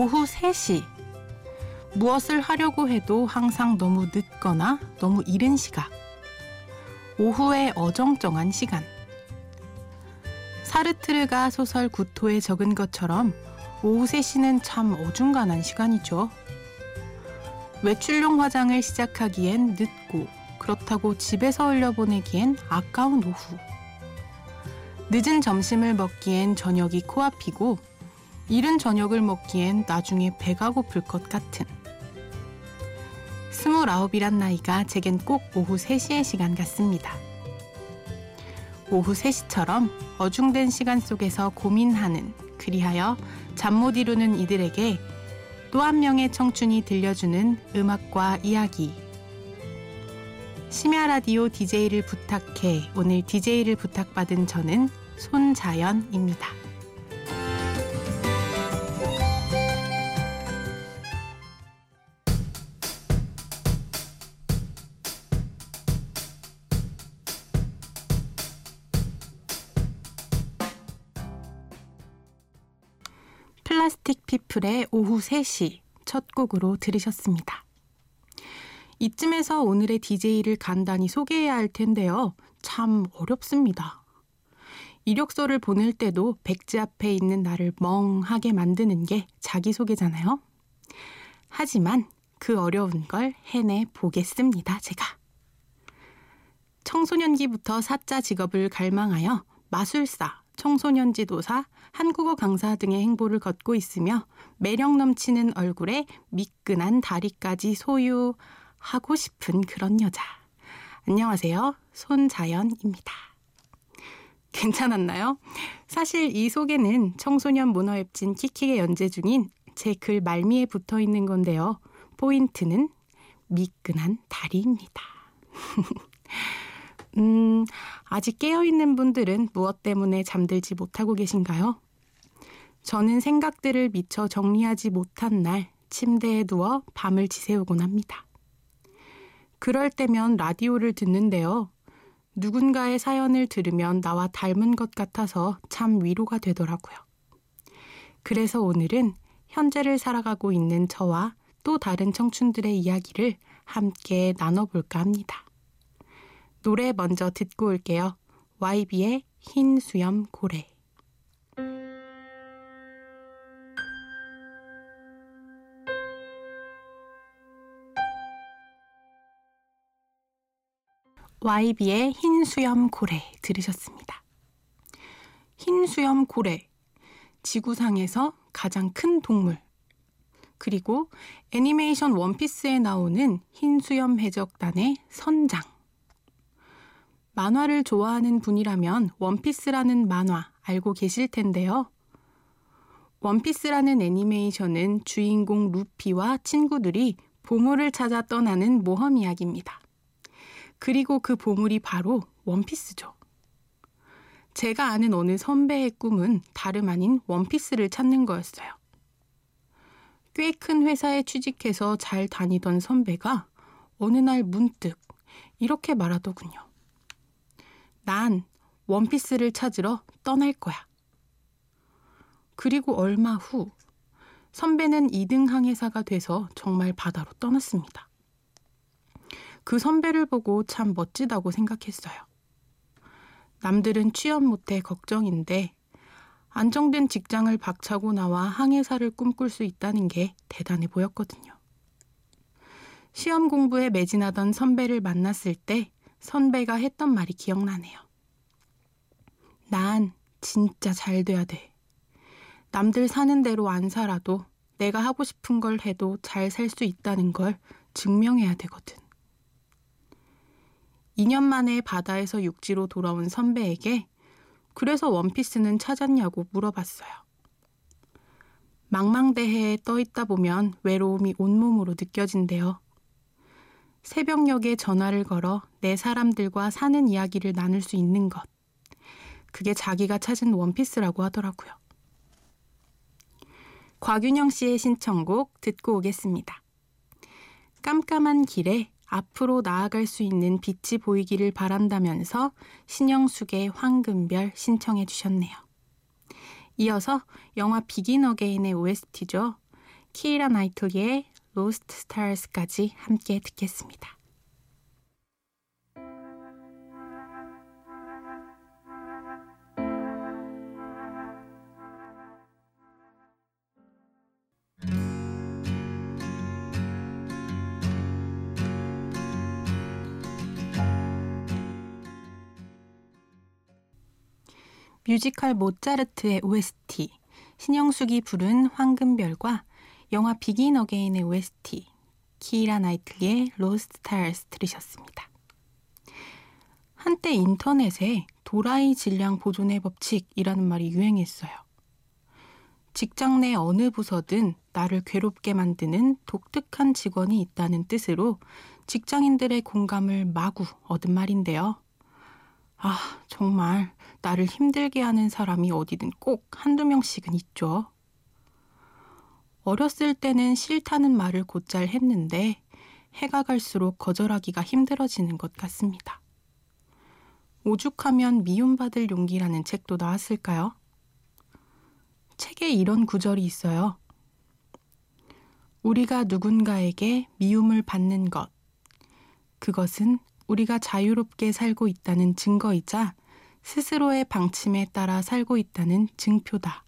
오후 3시. 무엇을 하려고 해도 항상 너무 늦거나 너무 이른 시각. 오후의 어정쩡한 시간. 사르트르가 소설 구토에 적은 것처럼 오후 3시는 참 어중간한 시간이죠. 외출용 화장을 시작하기엔 늦고 그렇다고 집에서 흘려보내기엔 아까운 오후. 늦은 점심을 먹기엔 저녁이 코앞이고 이른 저녁을 먹기엔 나중에 배가 고플 것 같은. 스물아홉이란 나이가 제겐 꼭 오후 3시의 시간 같습니다. 오후 3시처럼 어중된 시간 속에서 고민하는, 그리하여 잠 못 이루는 이들에게 또 한 명의 청춘이 들려주는 음악과 이야기. 심야 라디오 DJ를 부탁해 오늘 DJ를 부탁받은 저는 손자연입니다. 피플의 오후 3시 첫 곡으로 들으셨습니다. 이쯤에서 오늘의 DJ를 간단히 소개해야 할 텐데요. 참 어렵습니다. 이력서를 보낼 때도 백지 앞에 있는 나를 멍하게 만드는 게 자기소개잖아요. 하지만 그 어려운 걸 해내 보겠습니다, 제가. 청소년기부터 사자 직업을 갈망하여 마술사, 청소년 지도사, 한국어 강사 등의 행보를 걷고 있으며 매력 넘치는 얼굴에 미끈한 다리까지 소유하고 싶은 그런 여자. 안녕하세요. 손자연입니다. 괜찮았나요? 사실 이 소개는 청소년 문어 웹진 키키게 연재 중인 제 글 말미에 붙어 있는 건데요. 포인트는 미끈한 다리입니다. 음, 아직 깨어있는 분들은 무엇 때문에 잠들지 못하고 계신가요? 저는 생각들을 미처 정리하지 못한 날 침대에 누워 밤을 지새우곤 합니다. 그럴 때면 라디오를 듣는데요. 누군가의 사연을 들으면 나와 닮은 것 같아서 참 위로가 되더라고요. 그래서 오늘은 현재를 살아가고 있는 저와 또 다른 청춘들의 이야기를 함께 나눠볼까 합니다. 노래 먼저 듣고 올게요. YB의 흰 수염 고래. YB의 흰 수염 고래 들으셨습니다. 흰 수염 고래. 지구상에서 가장 큰 동물. 그리고 애니메이션 원피스에 나오는 흰 수염 해적단의 선장. 만화를 좋아하는 분이라면 원피스라는 만화 알고 계실 텐데요. 원피스라는 애니메이션은 주인공 루피와 친구들이 보물을 찾아 떠나는 모험 이야기입니다. 그리고 그 보물이 바로 원피스죠. 제가 아는 어느 선배의 꿈은 다름 아닌 원피스를 찾는 거였어요. 꽤 큰 회사에 취직해서 잘 다니던 선배가 어느 날 문득 이렇게 말하더군요. 난 원피스를 찾으러 떠날 거야. 그리고 얼마 후 선배는 2등 항해사가 돼서 정말 바다로 떠났습니다. 그 선배를 보고 참 멋지다고 생각했어요. 남들은 취업 못해 걱정인데 안정된 직장을 박차고 나와 항해사를 꿈꿀 수 있다는 게 대단해 보였거든요. 시험 공부에 매진하던 선배를 만났을 때 선배가 했던 말이 기억나네요. 난 진짜 잘 돼야 돼. 남들 사는 대로 안 살아도 내가 하고 싶은 걸 해도 잘 살 수 있다는 걸 증명해야 되거든. 2년 만에 바다에서 육지로 돌아온 선배에게 그래서 원피스는 찾았냐고 물어봤어요. 망망대해에 떠 있다 보면 외로움이 온몸으로 느껴진대요. 새벽녘에 전화를 걸어 내 사람들과 사는 이야기를 나눌 수 있는 것. 그게 자기가 찾은 원피스라고 하더라고요. 곽윤영 씨의 신청곡 듣고 오겠습니다. 깜깜한 길에 앞으로 나아갈 수 있는 빛이 보이기를 바란다면서 신영숙의 황금별 신청해 주셨네요. 이어서 영화 비긴 어게인의 OST죠. 키라 나이틀리의 로스트 스타일스까지 함께 듣겠습니다. 뮤지컬 모차르트의 OST, 신영숙이 부른 황금별과 영화 비긴 어게인의 OST, 키라 나이틀리의 Lost Stars 들으셨습니다. 한때 인터넷에 도라이 질량 보존의 법칙이라는 말이 유행했어요. 직장 내 어느 부서든 나를 괴롭게 만드는 독특한 직원이 있다는 뜻으로 직장인들의 공감을 마구 얻은 말인데요. 아, 정말 나를 힘들게 하는 사람이 어디든 꼭 한두 명씩은 있죠. 어렸을 때는 싫다는 말을 곧잘 했는데 해가 갈수록 거절하기가 힘들어지는 것 같습니다. 오죽하면 미움받을 용기라는 책도 나왔을까요? 책에 이런 구절이 있어요. 우리가 누군가에게 미움을 받는 것. 그것은 우리가 자유롭게 살고 있다는 증거이자 스스로의 방침에 따라 살고 있다는 증표다.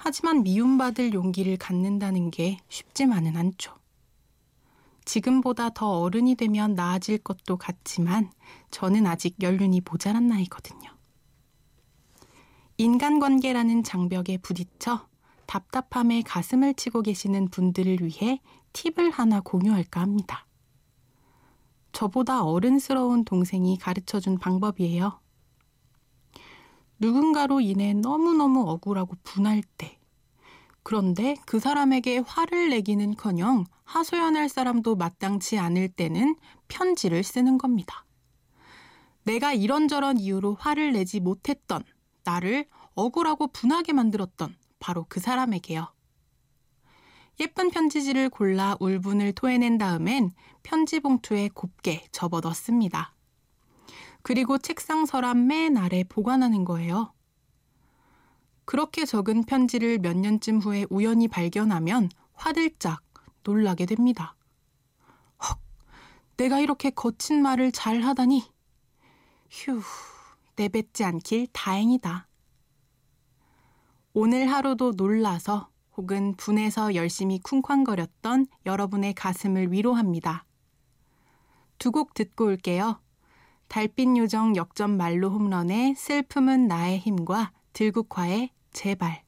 하지만 미움받을 용기를 갖는다는 게 쉽지만은 않죠. 지금보다 더 어른이 되면 나아질 것도 같지만 저는 아직 연륜이 모자란 나이거든요. 인간관계라는 장벽에 부딪혀 답답함에 가슴을 치고 계시는 분들을 위해 팁을 하나 공유할까 합니다. 저보다 어른스러운 동생이 가르쳐 준 방법이에요. 누군가로 인해 너무너무 억울하고 분할 때, 그런데 그 사람에게 화를 내기는 커녕 하소연할 사람도 마땅치 않을 때는 편지를 쓰는 겁니다. 내가 이런저런 이유로 화를 내지 못했던, 나를 억울하고 분하게 만들었던 바로 그 사람에게요. 예쁜 편지지를 골라 울분을 토해낸 다음엔 편지 봉투에 곱게 접어 넣습니다. 그리고 책상 서랍 맨 아래 보관하는 거예요. 그렇게 적은 편지를 몇 년쯤 후에 우연히 발견하면 화들짝 놀라게 됩니다. 헉, 내가 이렇게 거친 말을 잘 하다니. 휴, 내뱉지 않길 다행이다. 오늘 하루도 놀라서 혹은 분해서 열심히 쿵쾅거렸던 여러분의 가슴을 위로합니다. 두 곡 듣고 올게요. 달빛 요정 역전 말로 홈런의 슬픔은 나의 힘과 들국화의 제발.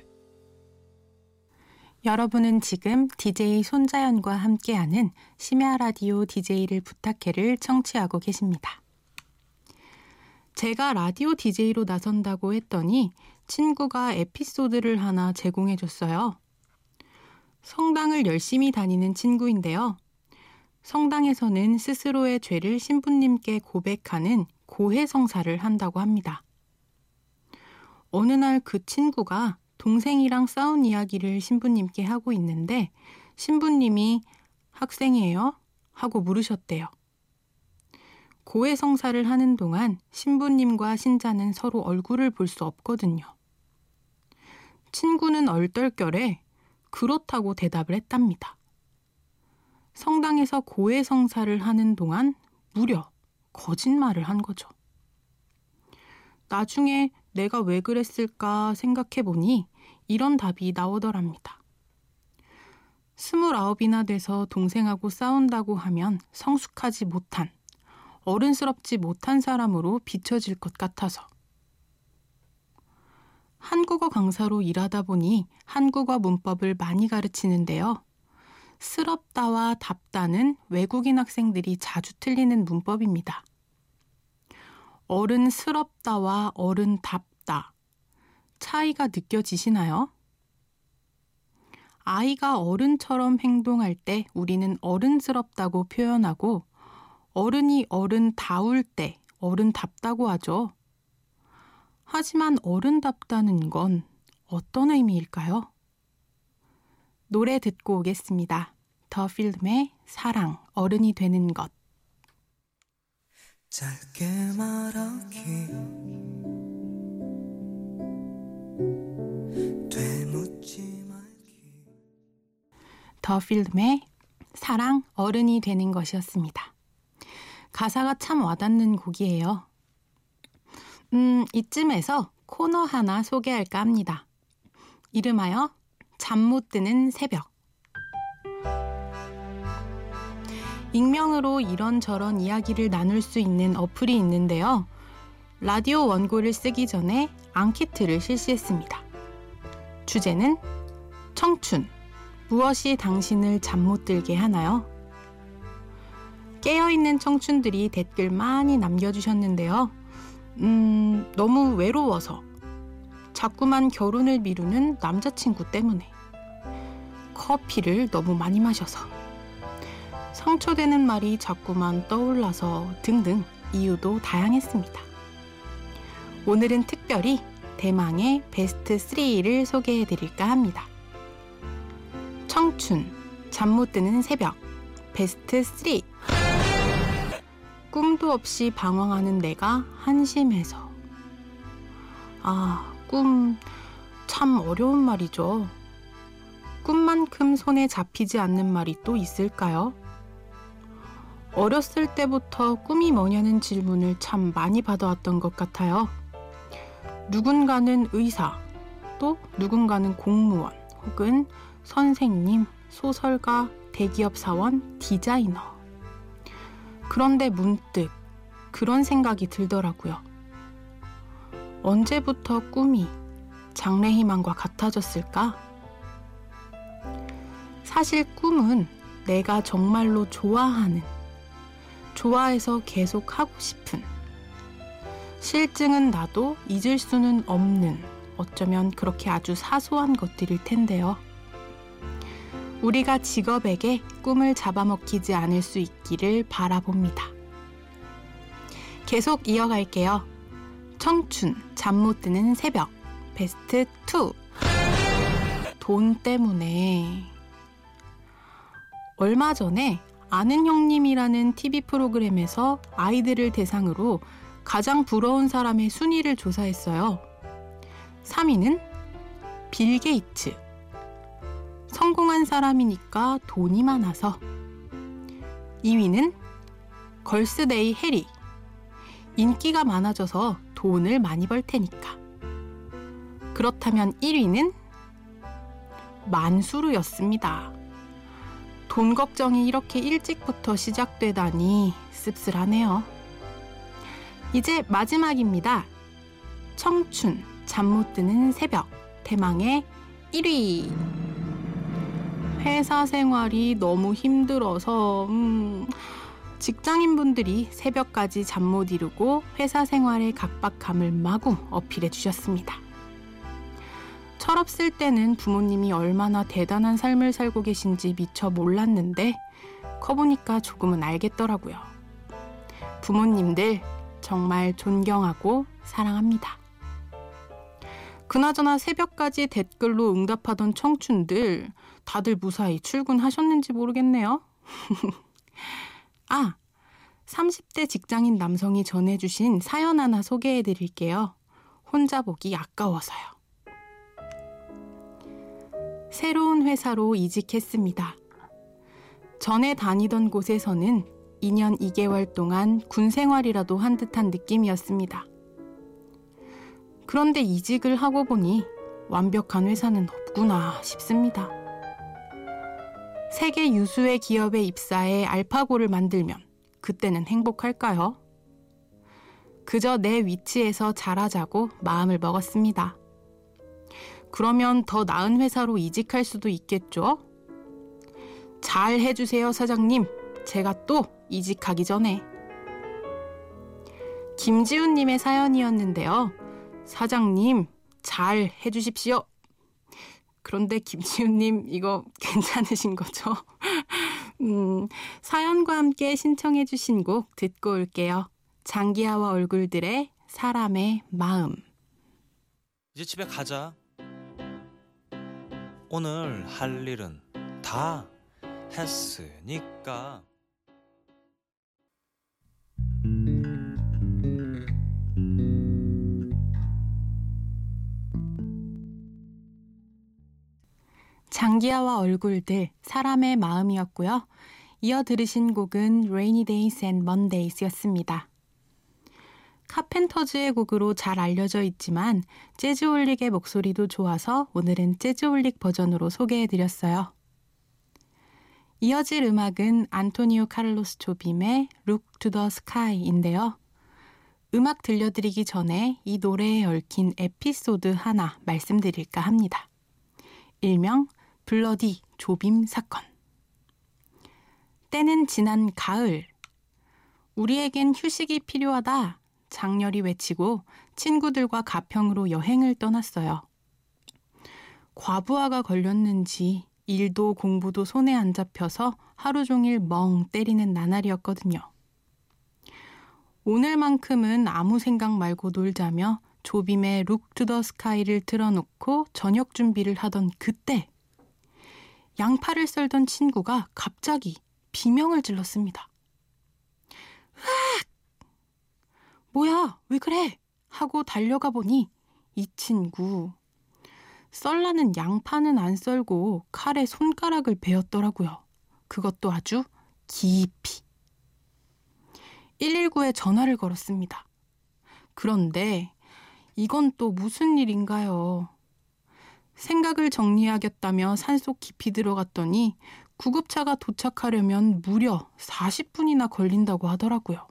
여러분은 지금 DJ 손자연과 함께하는 심야 라디오 DJ를 부탁해를 청취하고 계십니다. 제가 라디오 DJ로 나선다고 했더니 친구가 에피소드를 하나 제공해 줬어요. 성당을 열심히 다니는 친구인데요. 성당에서는 스스로의 죄를 신부님께 고백하는 고해성사를 한다고 합니다. 어느 날 그 친구가 동생이랑 싸운 이야기를 신부님께 하고 있는데 신부님이 학생이에요? 하고 물으셨대요. 고해성사를 하는 동안 신부님과 신자는 서로 얼굴을 볼 수 없거든요. 친구는 얼떨결에 그렇다고 대답을 했답니다. 성당에서 고해성사를 하는 동안 무려 거짓말을 한 거죠. 나중에 내가 왜 그랬을까 생각해 보니 이런 답이 나오더랍니다. 스물아홉이나 돼서 동생하고 싸운다고 하면 성숙하지 못한, 어른스럽지 못한 사람으로 비춰질 것 같아서. 한국어 강사로 일하다 보니 한국어 문법을 많이 가르치는데요. 스럽다와 답다는 외국인 학생들이 자주 틀리는 문법입니다. 어른스럽다와 어른답다. 차이가 느껴지시나요? 아이가 어른처럼 행동할 때 우리는 어른스럽다고 표현하고 어른이 어른다울 때 어른답다고 하죠. 하지만 어른답다는 건 어떤 의미일까요? 노래 듣고 오겠습니다. 더 필름의 사랑, 어른이 되는 것. 짧게 말하기 더 필름의 사랑, 어른이 되는 것이었습니다. 가사가 참 와닿는 곡이에요. 음, 이쯤에서 코너 하나 소개할까 합니다. 이름하여 잠 못 드는 새벽. 익명으로 이런저런 이야기를 나눌 수 있는 어플이 있는데요. 라디오 원고를 쓰기 전에 앙키트를 실시했습니다. 주제는 청춘. 무엇이 당신을 잠 못 들게 하나요? 깨어있는 청춘들이 댓글 많이 남겨주셨는데요. 음, 너무 외로워서 자꾸만 결혼을 미루는 남자친구 때문에 커피를 너무 많이 마셔서 상처되는 말이 자꾸만 떠올라서 등등 이유도 다양했습니다. 오늘은 특별히 대망의 베스트 3를 소개해 드릴까 합니다. 청춘, 잠 못 드는 새벽, 베스트 3. 꿈도 없이 방황하는 내가 한심해서. 아, 꿈, 참 어려운 말이죠. 꿈만큼 손에 잡히지 않는 말이 또 있을까요? 어렸을 때부터 꿈이 뭐냐는 질문을 참 많이 받아왔던 것 같아요. 누군가는 의사, 또 누군가는 공무원, 혹은 선생님, 소설가, 대기업 사원, 디자이너. 그런데 문득 그런 생각이 들더라고요. 언제부터 꿈이 장래희망과 같아졌을까? 사실 꿈은 내가 정말로 좋아하는, 좋아해서 계속 하고 싶은, 실증은 나도 잊을 수는 없는, 어쩌면 그렇게 아주 사소한 것들일 텐데요. 우리가 직업에게 꿈을 잡아먹히지 않을 수 있기를 바라봅니다. 계속 이어갈게요. 청춘, 잠 못 드는 새벽, 베스트 2. 돈 때문에. 얼마 전에 아는 형님이라는 TV 프로그램에서 아이들을 대상으로 가장 부러운 사람의 순위를 조사했어요. 3위는 빌 게이츠. 성공한 사람이니까 돈이 많아서 2위는 걸스데이 혜리 인기가 많아져서 돈을 많이 벌 테니까 그렇다면 1위는 만수르였습니다. 돈 걱정이 이렇게 일찍부터 시작되다니 씁쓸하네요. 이제 마지막입니다. 청춘, 잠 못 드는 새벽, 대망의 1위. 회사 생활이 너무 힘들어서 음, 직장인분들이 새벽까지 잠 못 이루고 회사 생활의 각박함을 마구 어필해 주셨습니다. 철없을 때는 부모님이 얼마나 대단한 삶을 살고 계신지 미처 몰랐는데 커보니까 조금은 알겠더라고요. 부모님들 정말 존경하고 사랑합니다. 그나저나 새벽까지 댓글로 응답하던 청춘들 다들 무사히 출근하셨는지 모르겠네요. 아, 30대 직장인 남성이 전해주신 사연 하나 소개해 드릴게요. 혼자 보기 아까워서요. 새로운 회사로 이직했습니다. 전에 다니던 곳에서는 2년 2개월 동안 군 생활이라도 한 듯한 느낌이었습니다. 그런데 이직을 하고 보니 완벽한 회사는 없구나 싶습니다. 세계 유수의 기업에 입사해 알파고를 만들면 그때는 행복할까요? 그저 내 위치에서 잘하자고 마음을 먹었습니다. 그러면 더 나은 회사로 이직할 수도 있겠죠? 잘 해주세요, 사장님. 제가 또 이직하기 전에. 김지훈님의 사연이었는데요. 사장님, 잘 해주십시오. 그런데 김지훈님, 이거 괜찮으신 거죠? 음, 사연과 함께 신청해 주신 곡 듣고 올게요. 장기하와 얼굴들의 사람의 마음. 이제 집에 가자. 오늘 할 일은 다 했으니까. 장기하와 얼굴들, 사람의 마음이었고요. 이어 들으신 곡은 Rainy Days and Mondays 였습니다. 카펜터즈의 곡으로 잘 알려져 있지만 재즈올릭의 목소리도 좋아서 오늘은 재즈올릭 버전으로 소개해드렸어요. 이어질 음악은 안토니오 카를로스 조빔의 Look to the Sky인데요. 음악 들려드리기 전에 이 노래에 얽힌 에피소드 하나 말씀드릴까 합니다. 일명 블러디 조빔 사건. 때는 지난 가을. 우리에겐 휴식이 필요하다. 장렬히 외치고 친구들과 가평으로 여행을 떠났어요. 과부하가 걸렸는지 일도 공부도 손에 안 잡혀서 하루 종일 멍 때리는 나날이었거든요. 오늘만큼은 아무 생각 말고 놀자며 조빔의 Look to the Sky를 틀어놓고 저녁 준비를 하던 그때 양파를 썰던 친구가 갑자기 비명을 질렀습니다. 으악! 뭐야, 왜 그래? 하고 달려가 보니 이 친구 썰라는 양파는 안 썰고 칼에 손가락을 베었더라고요. 그것도 아주 깊이. 119에 전화를 걸었습니다. 그런데 이건 또 무슨 일인가요? 생각을 정리하겠다며 산속 깊이 들어갔더니 구급차가 도착하려면 무려 40분이나 걸린다고 하더라고요.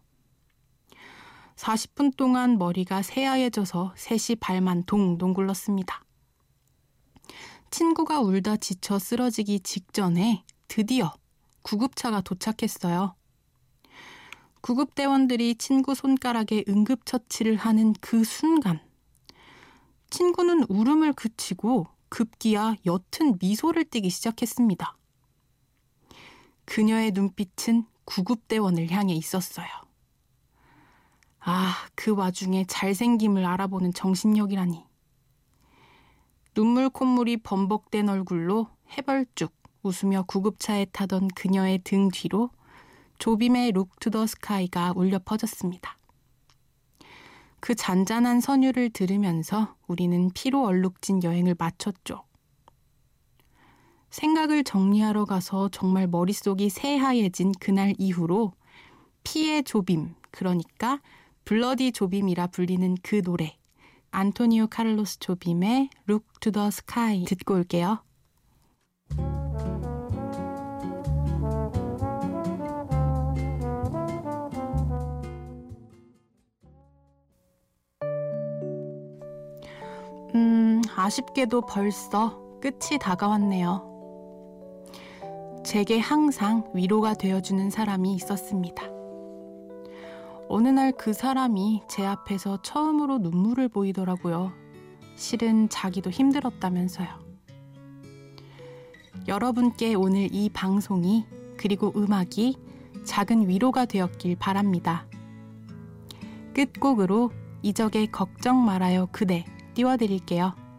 40분 동안 머리가 새하얘져서 셋이 발만 동동 굴렀습니다. 친구가 울다 지쳐 쓰러지기 직전에 드디어 구급차가 도착했어요. 구급대원들이 친구 손가락에 응급처치를 하는 그 순간, 친구는 울음을 그치고 급기야 옅은 미소를 띠기 시작했습니다. 그녀의 눈빛은 구급대원을 향해 있었어요. 아, 그 와중에 잘생김을 알아보는 정신력이라니. 눈물 콧물이 범벅된 얼굴로 해벌쭉 웃으며 구급차에 타던 그녀의 등 뒤로 조빔의 Look to the Sky가 울려 퍼졌습니다. 그 잔잔한 선율을 들으면서 우리는 피로 얼룩진 여행을 마쳤죠. 생각을 정리하러 가서 정말 머릿속이 새하얘진 그날 이후로 피의 조빔, 그러니까 블러디 조빔이라 불리는 그 노래 안토니오 카를로스 조빔의 Look to the Sky 듣고 올게요. 아쉽게도 벌써 끝이 다가왔네요. 제게 항상 위로가 되어주는 사람이 있었습니다. 어느 날 그 사람이 제 앞에서 처음으로 눈물을 보이더라고요. 실은 자기도 힘들었다면서요. 여러분께 오늘 이 방송이 그리고 음악이 작은 위로가 되었길 바랍니다. 끝곡으로 이적의 걱정 말아요 그대 띄워드릴게요.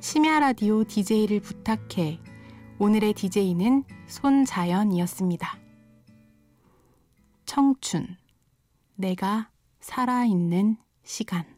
심야 라디오 DJ를 부탁해. 오늘의 DJ는 손자연이었습니다. 청춘. 내가 살아있는 시간.